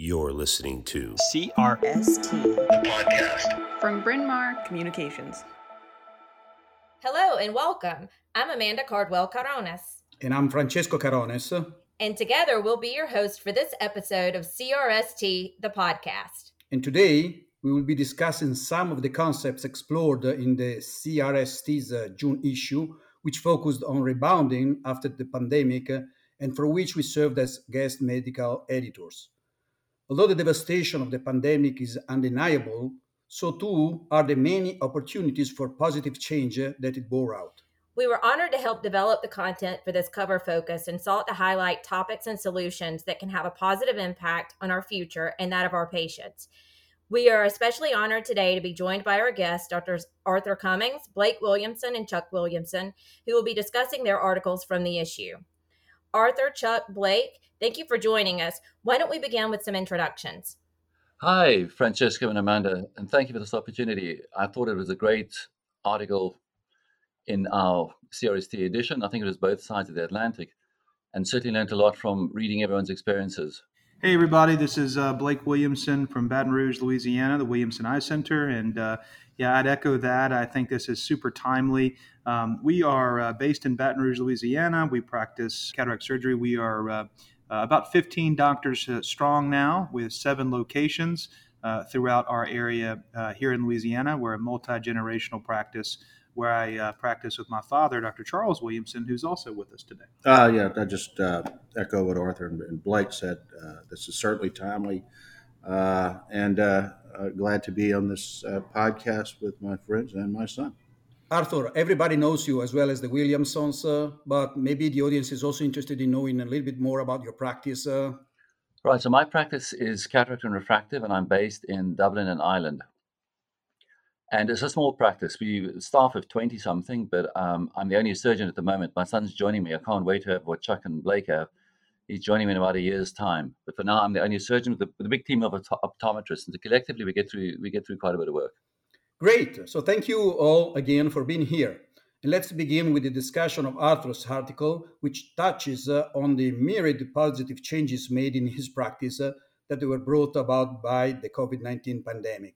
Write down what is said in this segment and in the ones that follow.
You're listening to CRST, the podcast from Bryn Mawr Communications. Hello and welcome. I'm Amanda Cardwell Carones. And I'm Francesco Carones. And together we'll be your host for this episode of CRST, the podcast. And today we will be discussing some of the concepts explored in the CRST's uh, June issue, which focused on rebounding after the pandemic uh, and for which we served as guest medical editors. Although the devastation of the pandemic is undeniable, so too are the many opportunities for positive change that it bore out. We were honored to help develop the content for this cover focus and sought to highlight topics and solutions that can have a positive impact on our future and that of our patients. We are especially honored today to be joined by our guests, Drs. Arthur Cummings, Blake Williamson, and Chuck Williamson, who will be discussing their articles from the issue. Arthur, Chuck, Blake, thank you for joining us. Why don't we begin with some introductions? Hi, Francesco and Amanda, and thank you for this opportunity. I thought it was a great article in our CRST edition. I think it was both sides of the Atlantic, and certainly learned a lot from reading everyone's experiences. Hey, everybody, this is uh, Blake Williamson from Baton Rouge, Louisiana, the Williamson Eye Center. And uh, yeah, I'd echo that. I think this is super timely. Um, we are uh, based in Baton Rouge, Louisiana. We practice cataract surgery. We are uh, uh, about 15 doctors uh, strong now with seven locations throughout our area here in Louisiana. We're a multi generational practice where I uh, practice with my father, Dr. Charles Williamson, who's also with us today. Uh, yeah, I just uh, echo what Arthur and Blake said. Uh, this is certainly timely, uh, Uh, and uh, uh, glad to be on this uh, podcast with my friends and my son. Arthur, everybody knows you as well as the Williamsons, but maybe the audience is also interested in knowing a little bit more about your practice. Right, so my practice is cataract and refractive, and I'm based in Dublin and Ireland. And it's a small practice. We staff of 20 something, but um, I'm the only surgeon at the moment. My son's joining me. I can't wait to have what Chuck and Blake have. He's joining me in about a year's time. But for now, I'm the only surgeon with a, with a big team of optometrists. And collectively, we get through we get through quite a bit of work. Great. So thank you all again for being here. And let's begin with the discussion of Arthur's article, which touches uh, on the myriad positive changes made in his practice uh, that were brought about by the COVID 19 pandemic.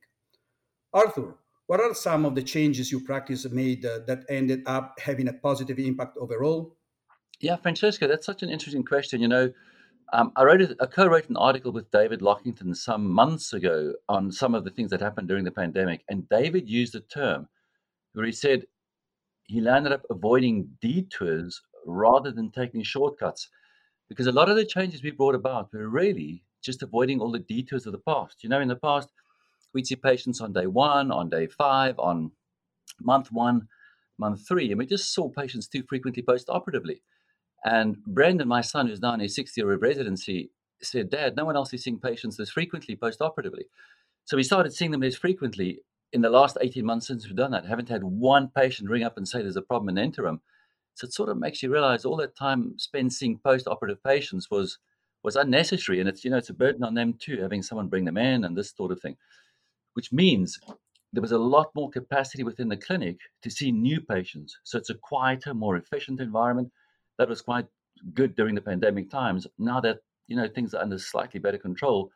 Arthur, what are some of the changes your practice made uh, that ended up having a positive impact overall? Yeah, Francesco, that's such an interesting question. You know, um, I wrote a, I co-wrote an article with David Lockington some months ago on some of the things that happened during the pandemic, and David used a term where he said he landed up avoiding detours rather than taking shortcuts, because a lot of the changes we brought about were really just avoiding all the detours of the past. You know, in the past, We'd see patients on day one, on day five, on month one, month three, and we just saw patients too frequently post operatively. And Brendan, my son, who's now in his sixth year of residency, said, Dad, no one else is seeing patients this frequently post operatively. So we started seeing them less frequently in the last 18 months since we've done that. haven't had one patient ring up and say there's a problem in the interim. So it sort of makes you realize all that time spent seeing post operative patients was was unnecessary. And it's, you know, it's a burden on them too, having someone bring them in and this sort of thing which means there was a lot more capacity within the clinic to see new patients. So it's a quieter, more efficient environment. That was quite good during the pandemic times. Now that you know things are under slightly better control,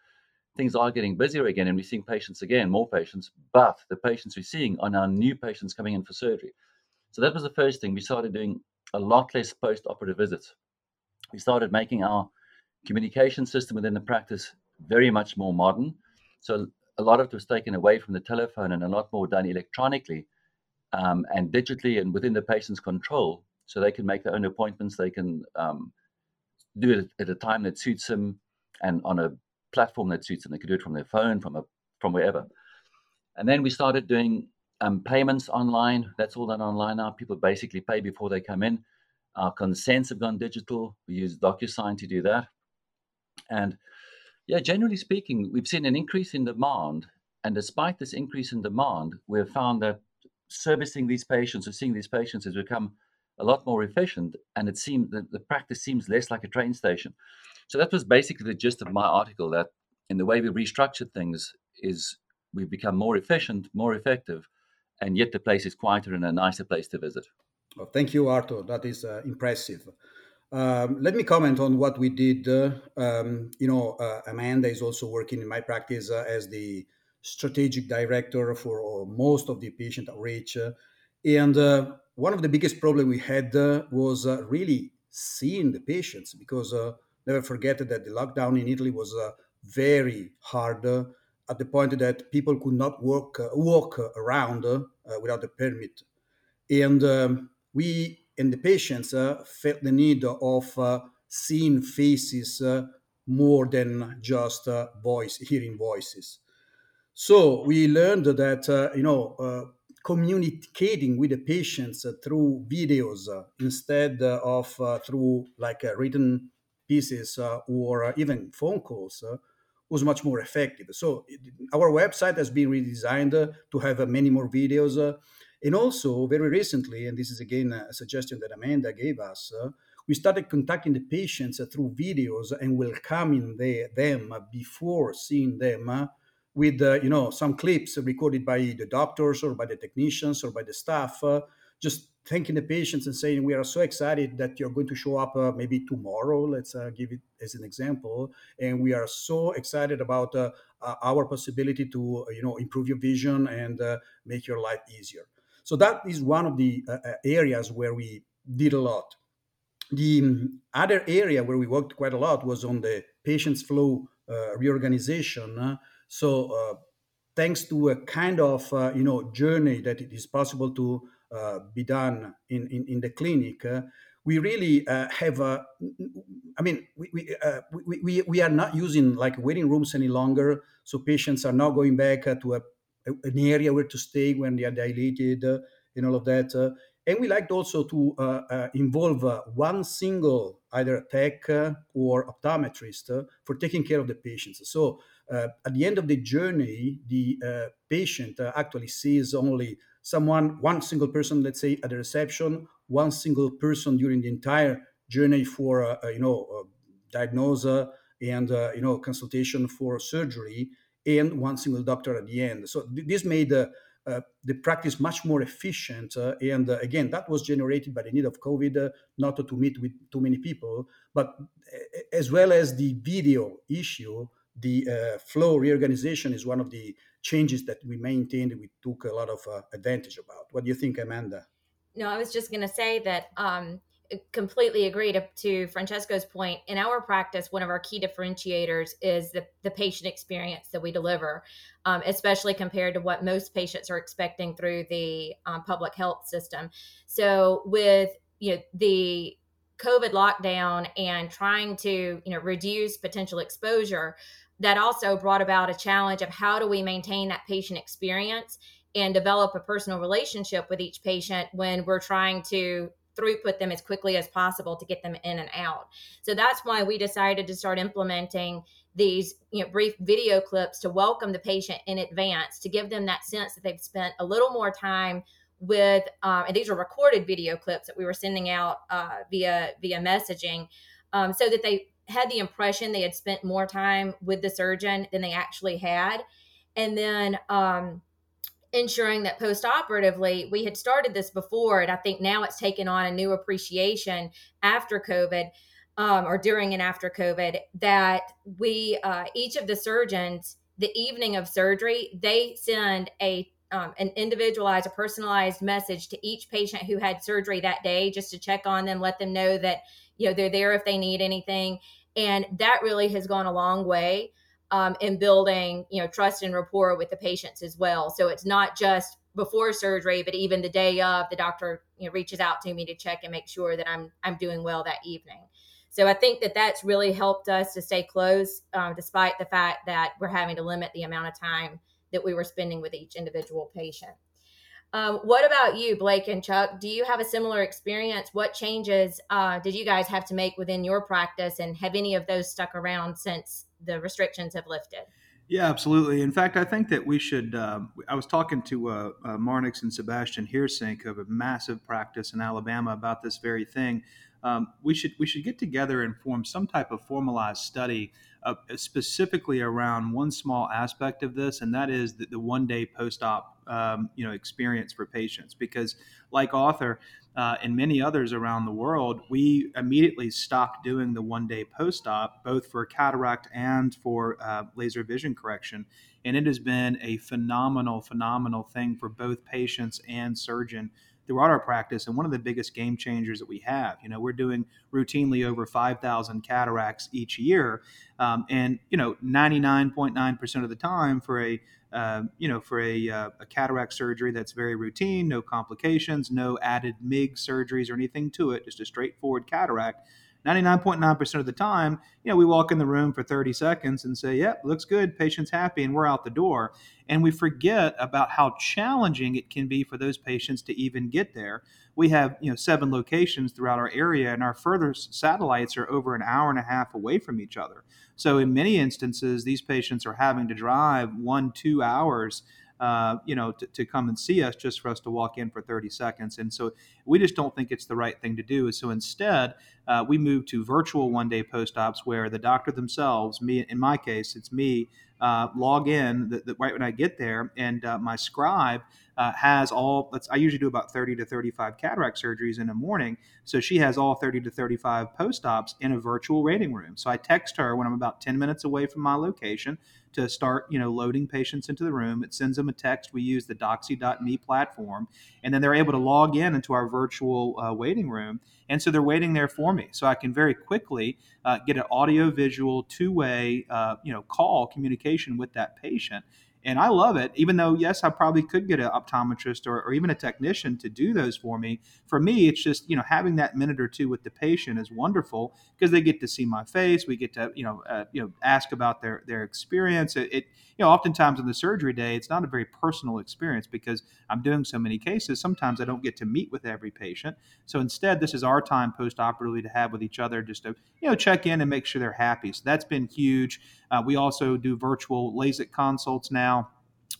things are getting busier again, and we're seeing patients again, more patients. But the patients we're seeing are now new patients coming in for surgery. So that was the first thing. We started doing a lot less post-operative visits. We started making our communication system within the practice very much more modern. So a lot of it was taken away from the telephone and a lot more done electronically um, and digitally and within the patient's control so they can make their own appointments. They can um, do it at a time that suits them and on a platform that suits them. They could do it from their phone from a from wherever. And then we started doing um, payments online. That's all done online now. People basically pay before they come in. Our consents have gone digital. We use docusign to do that. And yeah, generally speaking, we've seen an increase in demand. And despite this increase in demand, we've found that servicing these patients or seeing these patients has become a lot more efficient. And it seems that the practice seems less like a train station. So that was basically the gist of my article that in the way we restructured things is we've become more efficient, more effective, and yet the place is quieter and a nicer place to visit. Well, thank you, Arthur. That is uh, impressive. Um, let me comment on what we did. Uh, um, you know, uh, Amanda is also working in my practice uh, as the strategic director for most of the patient outreach. and one of the biggest problems we had was really seeing the patients because never forget that the lockdown in Italy was very hard at the point that people could not walk uh, walk around uh, without a permit, and um, we and the patients uh, felt the need of uh, seeing faces uh, more than just voice hearing voices. So we learned that you know communicating with the patients uh, through videos uh, instead uh, of through like written pieces or even phone calls was much more effective. So our website has been redesigned uh, to have uh, many more videos. Uh, and also, very recently, and this is again a suggestion that Amanda gave us, we started contacting the patients through videos and welcoming the, them before seeing them with uh, you know some clips recorded by the doctors or by the technicians or by the staff uh, just thanking the patients and saying we are so excited that you're going to show up uh, maybe tomorrow let's uh, give it as an example. And we are so excited about uh, uh our possibility to you know improve your vision and make your life easier. So that is one of the areas where we did a lot. The um, other area where we worked quite a lot was on the patients flow reorganization so uh, thanks to a kind of uh, you know journey that it is possible to uh, be done in, in, in the clinic, uh, we really uh, have a, I mean, we, we, uh, we, we, we are not using like waiting rooms any longer. So patients are now going back to a, an area where to stay when they are dilated and all of that. and we liked also to involve one single either tech or optometrist for taking care of the patients. So uh, at the end of the journey, the uh, patient uh, actually sees only someone, one single person, let's say at the reception, one single person during the entire journey for, uh, uh, you know, uh, diagnosis and, uh, you know, consultation for surgery, and one single doctor at the end. So th- this made the uh, the practice much more efficient. Uh, and uh, again, that was generated by the need of COVID, not to meet with too many people, but as well as the video issue, the flow reorganization is one of the changes that we maintained we took a lot of uh, advantage about. What do you think amanda? No i was just going to say that um, completely agree to, to, francesco's point. In our practice one of our key differentiators is the, the patient experience that we deliver um, especially compared to what most patients are expecting through the um, public health system. So with you know the covid lockdown and trying to you know reduce potential exposure that also brought about a challenge of how do we maintain that patient experience and develop a personal relationship with each patient when we're trying to throughput them as quickly as possible to get them in and out. So that's why we decided to start implementing these you know, brief video clips to welcome the patient in advance to give them that sense that they've spent a little more time with um, and these are recorded video clips that we were sending out uh, via via messaging um, so that they had the impression they had spent more time with the surgeon than they actually had. And then um, ensuring that post operatively, we had started this before, and I think now it's taken on a new appreciation after COVID. Um, or during and after COVID, that we uh, each of the surgeons, the evening of surgery, they send a um, an individualized, a personalized message to each patient who had surgery that day, just to check on them, let them know that you know they're there if they need anything. And that really has gone a long way um, in building you know trust and rapport with the patients as well. So it's not just before surgery but even the day of the doctor you know reaches out to me to check and make sure that i'm i'm doing well that evening. So i think that that's really helped us to stay close um, despite the fact that we're having to limit the amount of time that we were spending with each individual patient um, what about you, Blake and Chuck? Do you have a similar experience? What changes uh, did you guys have to make within your practice, and have any of those stuck around since the restrictions have lifted? Yeah, absolutely. In fact, I think that we should. Uh, I was talking to uh, uh, Marnix and Sebastian Heersink of a massive practice in Alabama about this very thing. um, we should we should get together and form some type of formalized study uh, specifically around one small aspect of this, and that is the, the one day post op um, you know experience for patients. Because like Arthur uh, and many others around the world, we immediately stopped doing the one day post op, both for cataract and for uh, laser vision correction. And it has been a phenomenal, phenomenal thing for both patients and surgeon throughout our practice and one of the biggest game changers that we have. You know, we're doing routinely over 5,000 cataracts each year. Um, and, you know, 99.9% of the time for a uh, you know, for a, uh, a, cataract surgery that's very routine, no complications, no added MIG surgeries or anything to it, just a straightforward cataract. 99.9% of the time, you know, we walk in the room for 30 seconds and say, yep, looks good, patient's happy, and we're out the door. And we forget about how challenging it can be for those patients to even get there. We have, you know, seven locations throughout our area, and our furthest satellites are over an hour and a half away from each other. So in many instances, these patients are having to drive one, two hours uh, you know, to, to come and see us just for us to walk in for 30 seconds. And so we just don't think it's the right thing to do. So instead, uh, we moved to virtual one day post ops where the doctor themselves, me, in my case, it's me, uh, log in the, the, right when I get there, and uh, my scribe uh, has all. I usually do about 30 to 35 cataract surgeries in a morning, so she has all 30 to 35 post ops in a virtual waiting room. So I text her when I'm about 10 minutes away from my location to start, you know, loading patients into the room. It sends them a text. We use the Doxy.me platform, and then they're able to log in into our virtual uh, waiting room. And so they're waiting there for me, so I can very quickly uh, get an audio visual two way, uh, you know, call communication with that patient and I love it. Even though, yes, I probably could get an optometrist or, or, even a technician to do those for me. For me, it's just you know having that minute or two with the patient is wonderful because they get to see my face. We get to you know uh, you know ask about their their experience. It, it, you know oftentimes on the surgery day, it's not a very personal experience because I'm doing so many cases. Sometimes I don't get to meet with every patient. So instead, this is our time post operatively to have with each other, just to you know check in and make sure they're happy. So that's been huge. Uh, we also do virtual LASIK consults now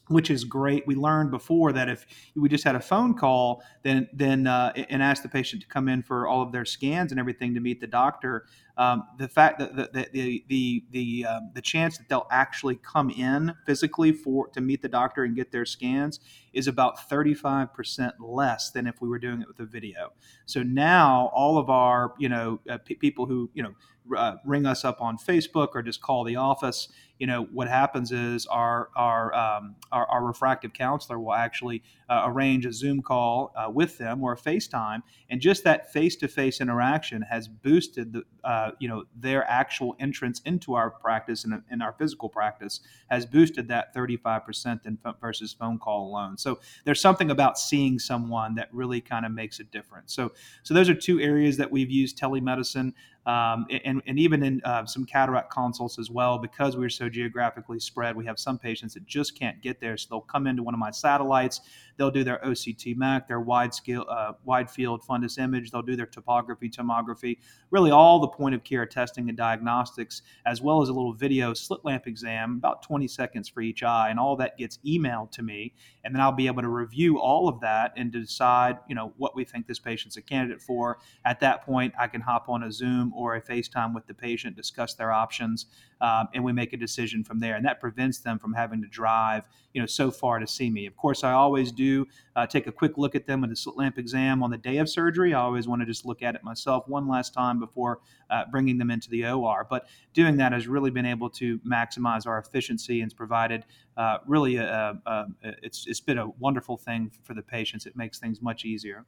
which is great. We learned before that if we just had a phone call, then then uh, and asked the patient to come in for all of their scans and everything to meet the doctor, um, the fact that the the the the, um, the chance that they'll actually come in physically for to meet the doctor and get their scans is about 35% less than if we were doing it with a video. So now all of our you know uh, p- people who you know uh, ring us up on Facebook or just call the office. You know what happens is our our um, our, our, refractive counselor will actually uh, arrange a Zoom call uh, with them or a FaceTime, and just that face-to-face interaction has boosted the uh, you know their actual entrance into our practice and in our physical practice has boosted that 35% in, versus phone call alone. So there's something about seeing someone that really kind of makes a difference. So so those are two areas that we've used telemedicine um, and, and even in uh, some cataract consults as well, because we're so geographically spread, we have some patients that just can't get there. So they'll come into one of my satellites, they'll do their OCT MAC, their wide scale, uh, wide field fundus image, they'll do their topography, tomography, really all the point of care testing and diagnostics, as well as a little video slit lamp exam, about 20 seconds for each eye, and all that gets emailed to me, and then I'll be able to review all of that and decide, you know, what we think this patient's a candidate for. At that point, I can hop on a Zoom or a FaceTime with the patient, discuss their options, um, and we make a decision from there. And that prevents them from having to drive, you know, so far to see me. Of course, I always do uh, take a quick look at them with a slit lamp exam on the day of surgery. I always want to just look at it myself one last time before uh, bringing them into the OR. But doing that has really been able to maximize our efficiency and provided uh, really a, a, a, it's it's been a wonderful thing for the patients. It makes things much easier.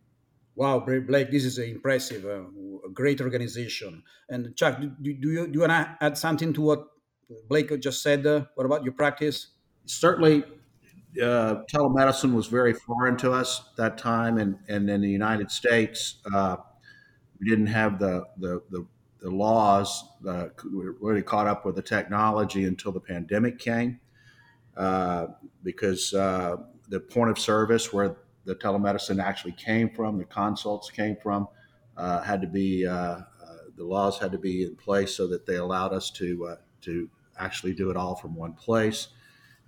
Wow, Blake, this is impressive, uh, great organization. And Chuck, do, do you do you want to add something to what Blake just said? Uh, what about your practice? Certainly, uh, telemedicine was very foreign to us that time, and, and in the United States, uh, we didn't have the the, the, the laws uh, really caught up with the technology until the pandemic came, uh, because the point of service where the telemedicine actually came from, the consults came from, uh, had to be uh, uh, the laws had to be in place so that they allowed us to uh, to actually do it all from one place,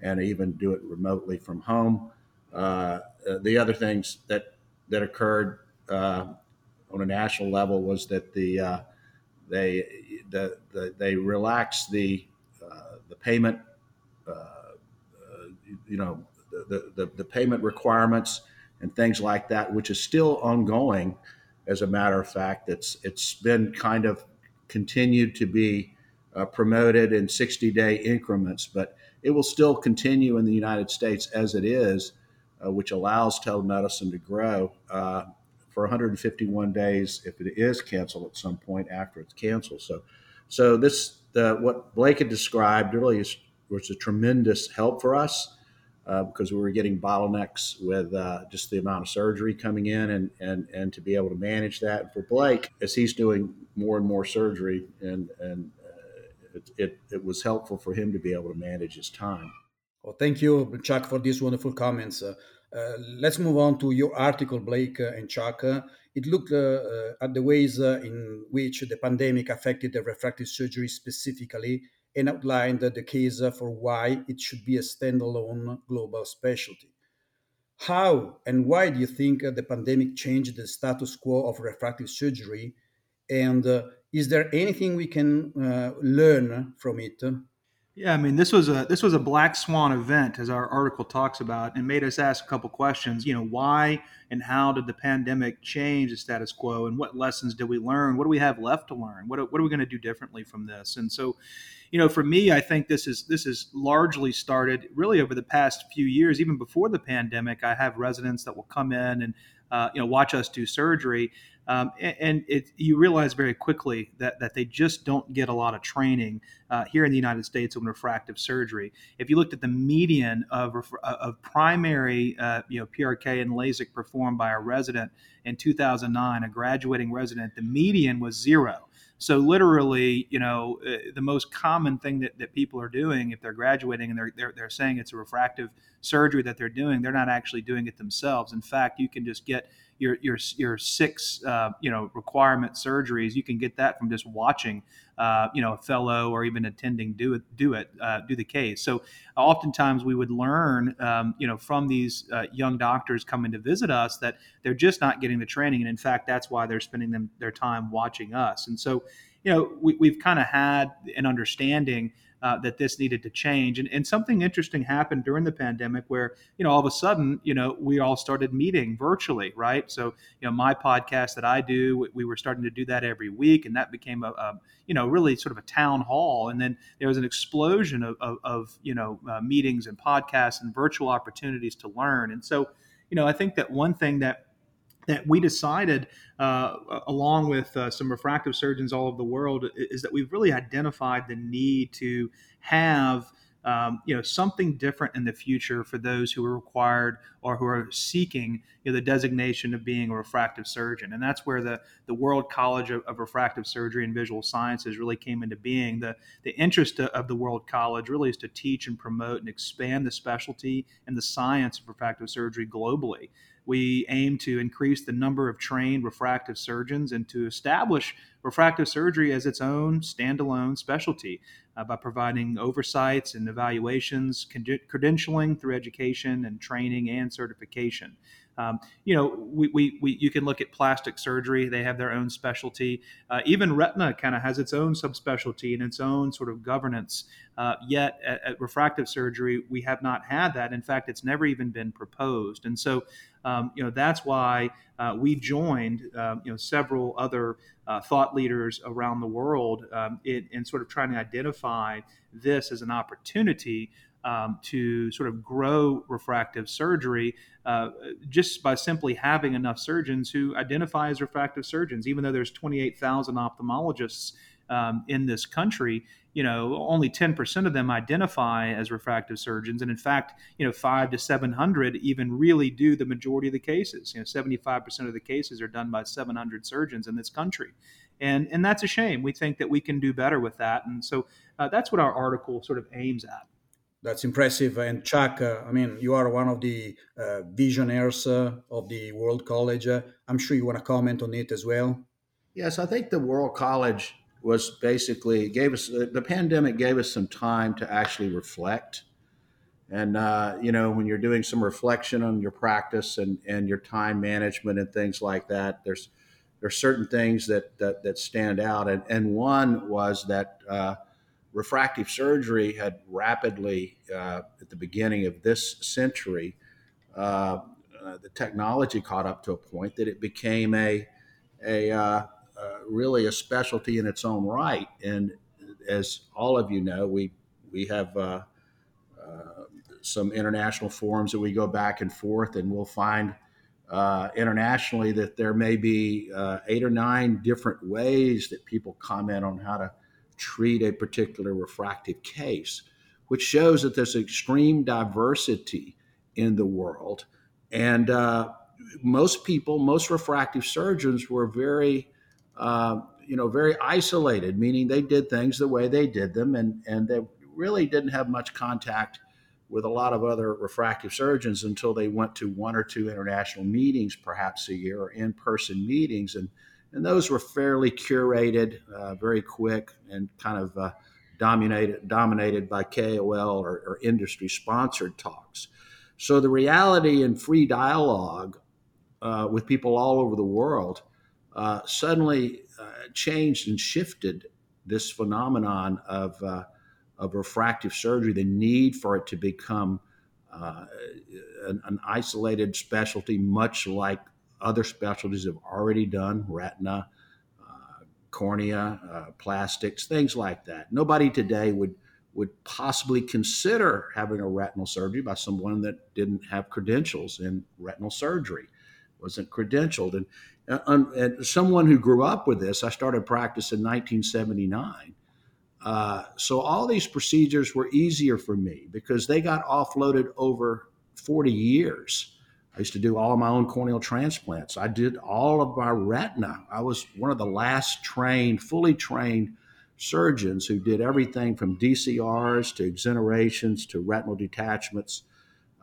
and even do it remotely from home. Uh, the other things that that occurred on a national level was that the they the, the, they relaxed the the payment you know the, the, the payment requirements and things like that, which is still ongoing. As a matter of fact, it's it's been kind of continued to be uh, promoted in 60 day increments, but it will still continue in the United States as it is, uh, which allows telemedicine to grow uh, for 151 days if it is canceled at some point after it's canceled. So, so this the, what Blake had described really is, was a tremendous help for us. Uh, because we were getting bottlenecks with uh, just the amount of surgery coming in and, and, and to be able to manage that. For Blake, as he's doing more and more surgery and, and it, it, it was helpful for him to be able to manage his time. Well, thank you, Chuck, for these wonderful comments. Uh, uh, let's move on to your article, Blake uh, and Chuck. Uh, it looked uh, uh, at the ways in which the pandemic affected the refractive surgery specifically and outlined the case for why it should be a standalone global specialty. How and why do you think the pandemic changed the status quo of refractive surgery? And is there anything we can uh, learn from it? Yeah, I mean, this was a this was a black swan event, as our article talks about, and made us ask a couple questions. You know, why and how did the pandemic change the status quo, and what lessons did we learn? What do we have left to learn? What what are we going to do differently from this? And so, you know, for me, I think this is this is largely started really over the past few years. Even before the pandemic, I have residents that will come in and uh, you know watch us do surgery um, and it, you realize very quickly that, that they just don't get a lot of training uh, here in the United States on refractive surgery. If you looked at the median of, uh, of primary uh, you know, PRK and LASIK performed by a resident in 2009, a graduating resident, the median was zero. So literally, you know, uh, the most common thing that, that people are doing if they're graduating and they're, they're, they're saying it's a refractive surgery that they're doing, they're not actually doing it themselves. In fact, you can just get your your your six uh, you know requirement surgeries. You can get that from just watching uh, you know a fellow or even attending do it do it uh, do the case. So oftentimes we would learn um, you know from these uh, young doctors coming to visit us that they're just not getting the training, and in fact that's why they're spending them their time watching us. And so you know we, we've kind of had an understanding uh, that this needed to change. And, and something interesting happened during the pandemic where, you know, all of a sudden, you know, we all started meeting virtually, right? So, you know, my podcast that I do, we were starting to do that every week, and that became a, a you know, really sort of a town hall. And then there was an explosion of, of, of you know, uh, meetings and podcasts and virtual opportunities to learn. And so, you know, I think that one thing that that we decided, uh, along with uh, some refractive surgeons all over the world, is that we've really identified the need to have um, you know something different in the future for those who are required or who are seeking you know, the designation of being a refractive surgeon. And that's where the, the world college of, of refractive surgery and visual sciences really came into being. The, the interest of the world college really is to teach and promote and expand the specialty and the science of refractive surgery globally we aim to increase the number of trained refractive surgeons and to establish refractive surgery as its own standalone specialty uh, by providing oversights and evaluations, credentialing through education and training and certification. Um, you know, we, we, we, you can look at plastic surgery; they have their own specialty. Uh, even retina kind of has its own subspecialty and its own sort of governance. Uh, yet at, at, refractive surgery, we have not had that. In fact, it's never even been proposed. And so, um, you know, that's why uh, we joined, uh, you know, several other uh, thought leaders around the world um, in, in sort of trying to identify this as an opportunity um, to sort of grow refractive surgery uh, just by simply having enough surgeons who identify as refractive surgeons. Even though there's 28,000 ophthalmologists um, in this country, you know, only 10% of them identify as refractive surgeons. And in fact, you know, five to 700 even really do the majority of the cases. You know, 75% of the cases are done by 700 surgeons in this country. And, and that's a shame. We think that we can do better with that. And so uh, that's what our article sort of aims at. That's impressive. And Chuck, uh, I mean, you are one of the uh, visionaries uh, of the World College. Uh, I'm sure you want to comment on it as well. Yes, I think the World College was basically gave us the pandemic gave us some time to actually reflect. And uh, you know, when you're doing some reflection on your practice and and your time management and things like that, there's there's certain things that that, that stand out, and, and one was that uh, refractive surgery had rapidly uh, at the beginning of this century. Uh, uh, the technology caught up to a point that it became a a uh, really a specialty in its own right, and as all of you know, we we have some international forums that we go back and forth, and we'll find uh, internationally that there may be uh, eight or nine different ways that people comment on how to treat a particular refractive case, which shows that there's extreme diversity in the world. And uh, most people, most refractive surgeons were very, uh, you know, very isolated, meaning they did things the way they did them, and and they really didn't have much contact with a lot of other refractive surgeons until they went to one or two international meetings, perhaps a year, or in person meetings. And, and those were fairly curated, uh, very quick, and kind of uh, dominated, dominated by KOL or, or industry sponsored talks. So the reality and free dialogue uh, with people all over the world uh, suddenly uh, changed and shifted this phenomenon of uh, of refractive surgery, the need for it to become an, an, isolated specialty, much like other specialties have already done retina, uh, cornea, uh, plastics, things like that. Nobody today would would possibly consider having a retinal surgery by someone that didn't have credentials in retinal surgery, wasn't credentialed. And, uh, and someone who grew up with this, I started practice in 1979 uh, so all these procedures were easier for me because they got offloaded over 40 years. I used to do all of my own corneal transplants. I did all of my retina. I was one of the last trained, fully trained surgeons who did everything from DCRs to exenterations to retinal detachments,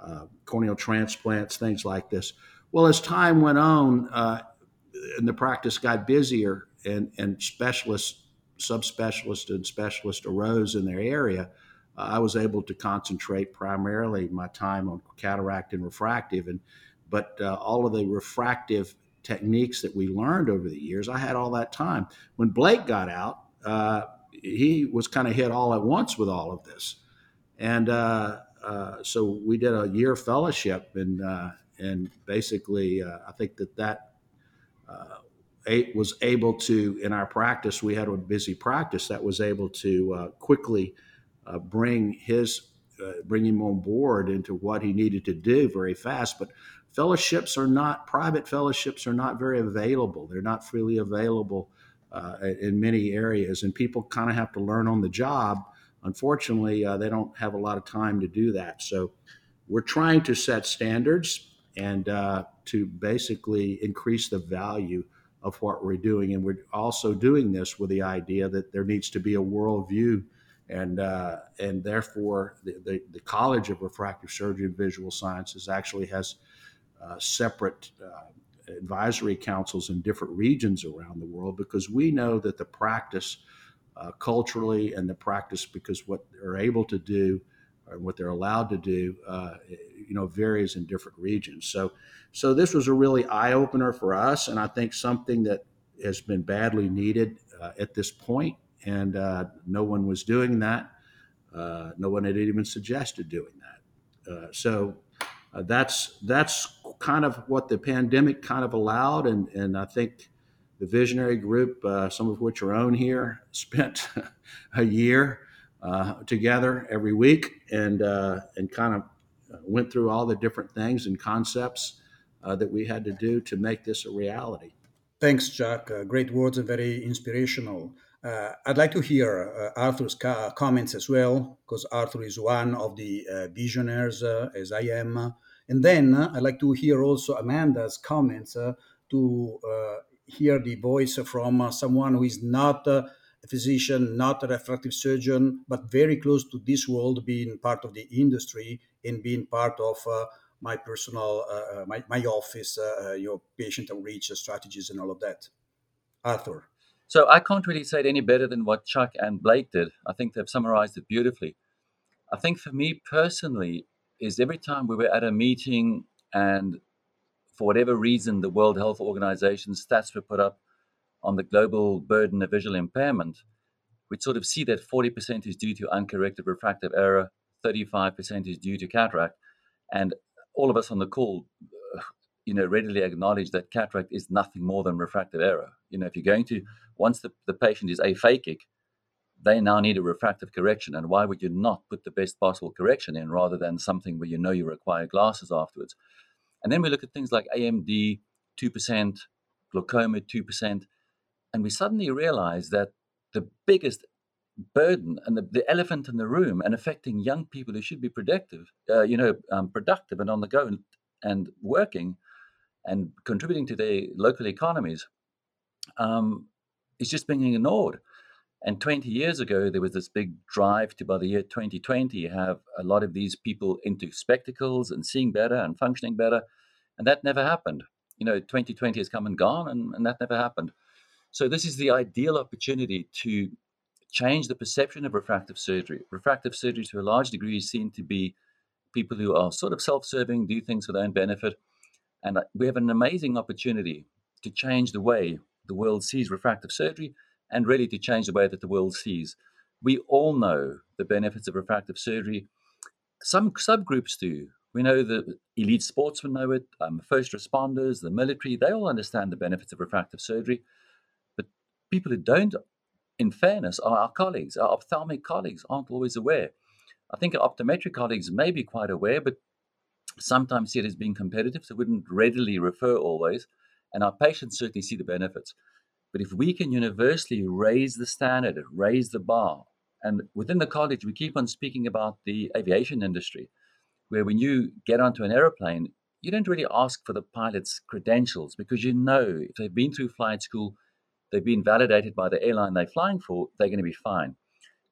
uh, corneal transplants, things like this. Well, as time went on uh, and the practice got busier and, and specialists subspecialist and specialists arose in their area, I was able to concentrate primarily my time on cataract and refractive. And but uh, all of the refractive techniques that we learned over the years, I had all that time. When Blake got out, uh, he was kind of hit all at once with all of this, and uh, uh, so we did a year fellowship, and uh, and basically, I think that that was able to, in our practice, we had a busy practice that was able to uh, quickly uh, bring his, uh, bring him on board into what he needed to do very fast. But fellowships are not, private fellowships are not very available. They're not freely available uh, in many areas, and people kind of have to learn on the job. Unfortunately, uh, they don't have a lot of time to do that. So we're trying to set standards and uh, to basically increase the value of what we're doing. And we're also doing this with the idea that there needs to be a worldview. And, uh, and therefore, the, the, the, College of Refractive Surgery and Visual Sciences actually has uh, separate uh, advisory councils in different regions around the world because we know that the practice uh, culturally and the practice because what they're able to do and what they're allowed to do, uh, you know, varies in different regions. So, so this was a really eye opener for us, and I think something that has been badly needed uh, at this point, and uh, no one was doing that. Uh, no one had even suggested doing that. Uh, so uh, that's that's kind of what the pandemic kind of allowed, and and I think the visionary group, some of which are on here, spent a year uh, together every week and uh, and kind of went through all the different things and concepts uh, that we had to do to make this a reality. Thanks, Jack. Uh, great words and very inspirational. Uh, I'd like to hear Arthur's ca- comments as well, because Arthur is one of the visionaries, as I am. And then I'd like to hear also Amanda's comments to hear the voice from someone who is not a physician, not a refractive surgeon, but very close to this world, being part of the industry and being part of uh, my personal, uh, uh my, my office, uh, uh, your patient outreach strategies, and all of that. Arthur. So I can't really say it any better than what Chuck and Blake did. I think they've summarized it beautifully. I think for me personally, is every time we were at a meeting and for whatever reason the World Health Organization stats were put up, on the global burden of visual impairment, we'd sort of see that 40% is due to uncorrected refractive error, 35% is due to cataract. And all of us on the call, you know, readily acknowledge that cataract is nothing more than refractive error. You know, if you're going to, once the, the patient is aphakic, they now need a refractive correction. And why would you not put the best possible correction in rather than something where you know you require glasses afterwards? And then we look at things like AMD, 2%, glaucoma, 2%, and we suddenly realize that the biggest burden and the, the elephant in the room and affecting young people who should be productive, uh, you know, um, productive and on the go and, and, working and contributing to their local economies um, is just being ignored. And 20 years ago, there was this big drive to, by the year 2020, have a lot of these people into spectacles and seeing better and functioning better. And that never happened. You know, 2020 has come and gone, and, and that never happened. So, this is the ideal opportunity to change the perception of refractive surgery. Refractive surgery, to a large degree, is seen to be people who are sort of self serving, do things for their own benefit. And uh, we have an amazing opportunity to change the way the world sees refractive surgery and really to change the way that the world sees. We all know the benefits of refractive surgery. Some subgroups do. We know the elite sportsmen know it, um, first responders, the military, they all understand the benefits of refractive surgery. But people who don't, in fairness, are our colleagues, our ophthalmic colleagues, aren't always aware. I think our optometric colleagues may be quite aware, but sometimes see it as being competitive, so wouldn't readily refer always. And our patients certainly see the benefits. But if we can universally raise the standard, raise the bar, and within the college, we keep on speaking about the aviation industry, where when you get onto an aeroplane, you don't really ask for the pilot's credentials because you know if they've been through flight school, they've been validated by the airline they're flying for, they're going to be fine.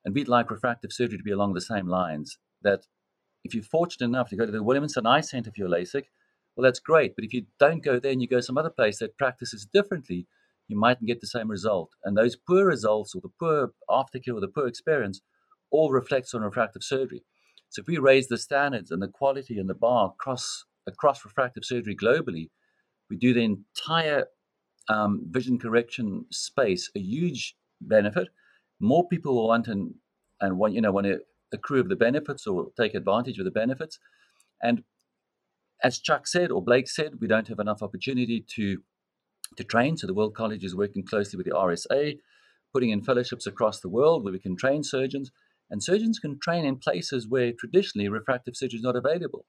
And we'd like refractive surgery to be along the same lines that if you're fortunate enough to go to the Williamson Eye Center for your LASIK, well, that's great. But if you don't go there and you go some other place that practices differently, you mightn't get the same result. And those poor results or the poor aftercare or the poor experience all reflects on refractive surgery. So if we raise the standards and the quality and the bar across across refractive surgery globally, we do the entire um, vision correction space a huge benefit. More people will want and and want you know want to accrue of the benefits or take advantage of the benefits. And as Chuck said or Blake said, we don't have enough opportunity to to train. So the World College is working closely with the RSA, putting in fellowships across the world where we can train surgeons. And surgeons can train in places where traditionally refractive surgery is not available,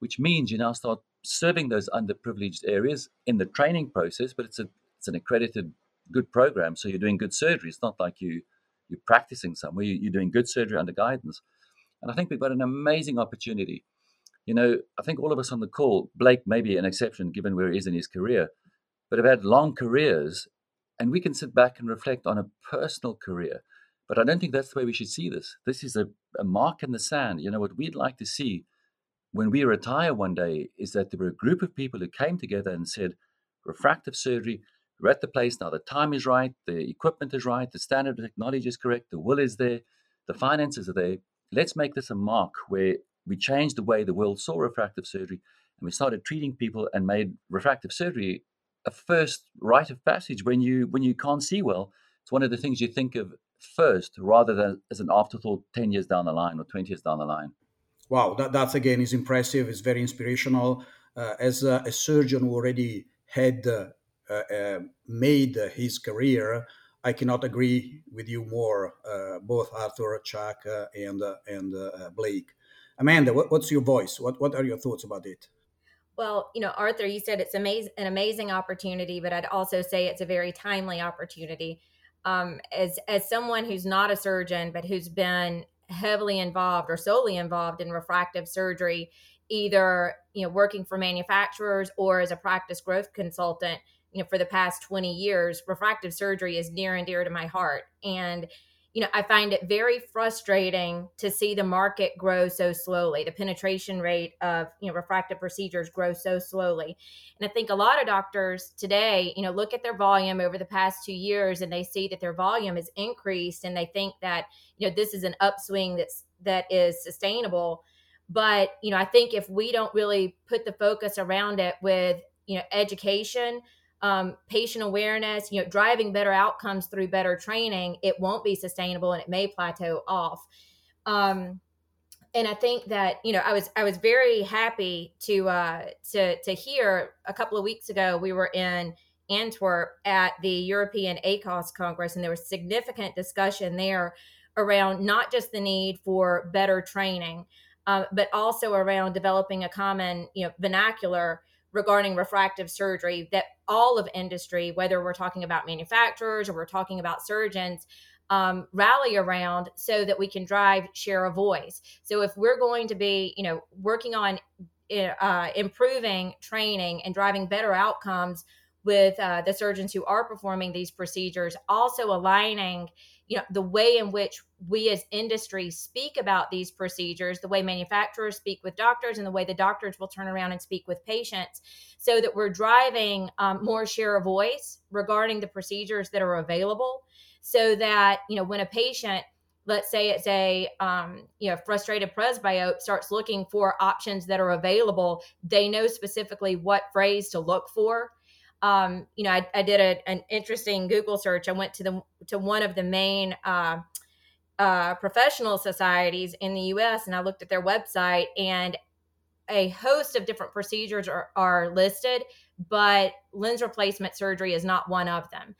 which means you now start serving those underprivileged areas in the training process, but it's a it's an accredited good program. So you're doing good surgery. It's not like you you're practicing somewhere. You're doing good surgery under guidance. And I think we've got an amazing opportunity. You know, I think all of us on the call, Blake may be an exception given where he is in his career, but have had long careers, and we can sit back and reflect on a personal career. But I don't think that's the way we should see this. This is a, a mark in the sand. You know, what we'd like to see when we retire one day is that there were a group of people who came together and said, refractive surgery, we're at the place now, the time is right, the equipment is right, the standard of technology is correct, the will is there, the finances are there. Let's make this a mark where we changed the way the world saw refractive surgery and we started treating people and made refractive surgery a first rite of passage when you when you can't see well. It's one of the things you think of first rather than as an afterthought 10 years down the line or 20 years down the line. Wow, that, that's again is impressive. It's very inspirational. Uh, as a, a, surgeon who already had uh, uh, made his career, I cannot agree with you more, uh, both Arthur, Chuck, uh, and uh, and Blake. Amanda, what, what's your voice? What what are your thoughts about it? Well, you know, Arthur, you said it's amazing, an amazing opportunity, but I'd also say it's a very timely opportunity. Um, as as someone who's not a surgeon but who's been heavily involved or solely involved in refractive surgery, either you know working for manufacturers or as a practice growth consultant, you know, for the past twenty years, refractive surgery is near and dear to my heart, and you know, I find it very frustrating to see the market grow so slowly. The penetration rate of, you know, refractive procedures grow so slowly. And I think a lot of doctors today, you know, look at their volume over the past two years and they see that their volume has increased and they think that, you know, this is an upswing that's that is sustainable. But, you know, I think if we don't really put the focus around it with, you know, education, um, patient awareness, you know, driving better outcomes through better training, it won't be sustainable and it may plateau off. Um, and I think that you know I was I was very happy to uh, to to hear a couple of weeks ago we were in Antwerp at the European ACOS Congress and there was significant discussion there around not just the need for better training, uh, but also around developing a common you know vernacular regarding refractive surgery that all of industry, whether we're talking about manufacturers or we're talking about surgeons, um, rally around so that we can drive share of voice. So if we're going to be, you know, working on uh, improving training and driving better outcomes with uh, the surgeons who are performing these procedures, also aligning you know the way in which we as industry speak about these procedures the way manufacturers speak with doctors and the way the doctors will turn around and speak with patients so that we're driving um, more share of voice regarding the procedures that are available so that you know when a patient let's say it's a um, you know frustrated presbyope starts looking for options that are available they know specifically what phrase to look for um, you know, I, I did a, an interesting Google search. I went to the to one of the main uh, uh, professional societies in the U.S. and I looked at their website, and a host of different procedures are, are listed, but lens replacement surgery is not one of them.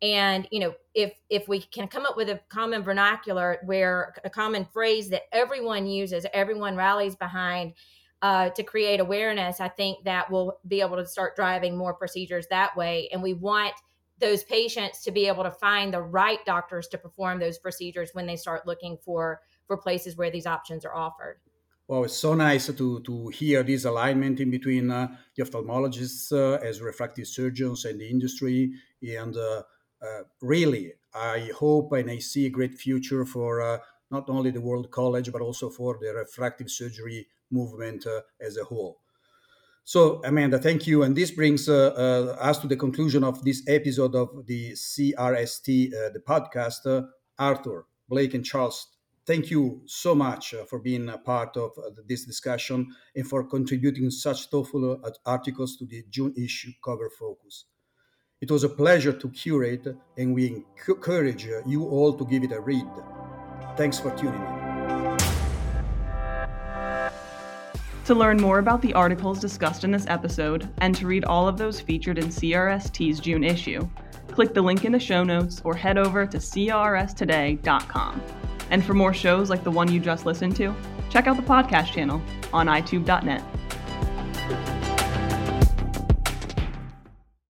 And you know, if if we can come up with a common vernacular where a common phrase that everyone uses, everyone rallies behind, uh, to create awareness, I think that will be able to start driving more procedures that way. And we want those patients to be able to find the right doctors to perform those procedures when they start looking for for places where these options are offered. Well, it's so nice to, to hear this alignment in between uh, the ophthalmologists uh, as refractive surgeons and the industry. And uh, uh really, I hope and I see a great future for uh, not only the World College, but also for the refractive surgery movement uh, as a whole. So, Amanda, thank you. And this brings uh, uh, us to the conclusion of this episode of the CRST, the podcast. Arthur, Blake, and Charles, thank you so much for being a part of this discussion and for contributing such thoughtful articles to the June issue cover focus. It was a pleasure to curate, and we encourage you all to give it a read. Thanks for tuning in. To learn more about the articles discussed in this episode and to read all of those featured in CRST's June issue, click the link in the show notes or head over to crstoday.com. And for more shows like the one you just listened to, check out the podcast channel on eyetube.net.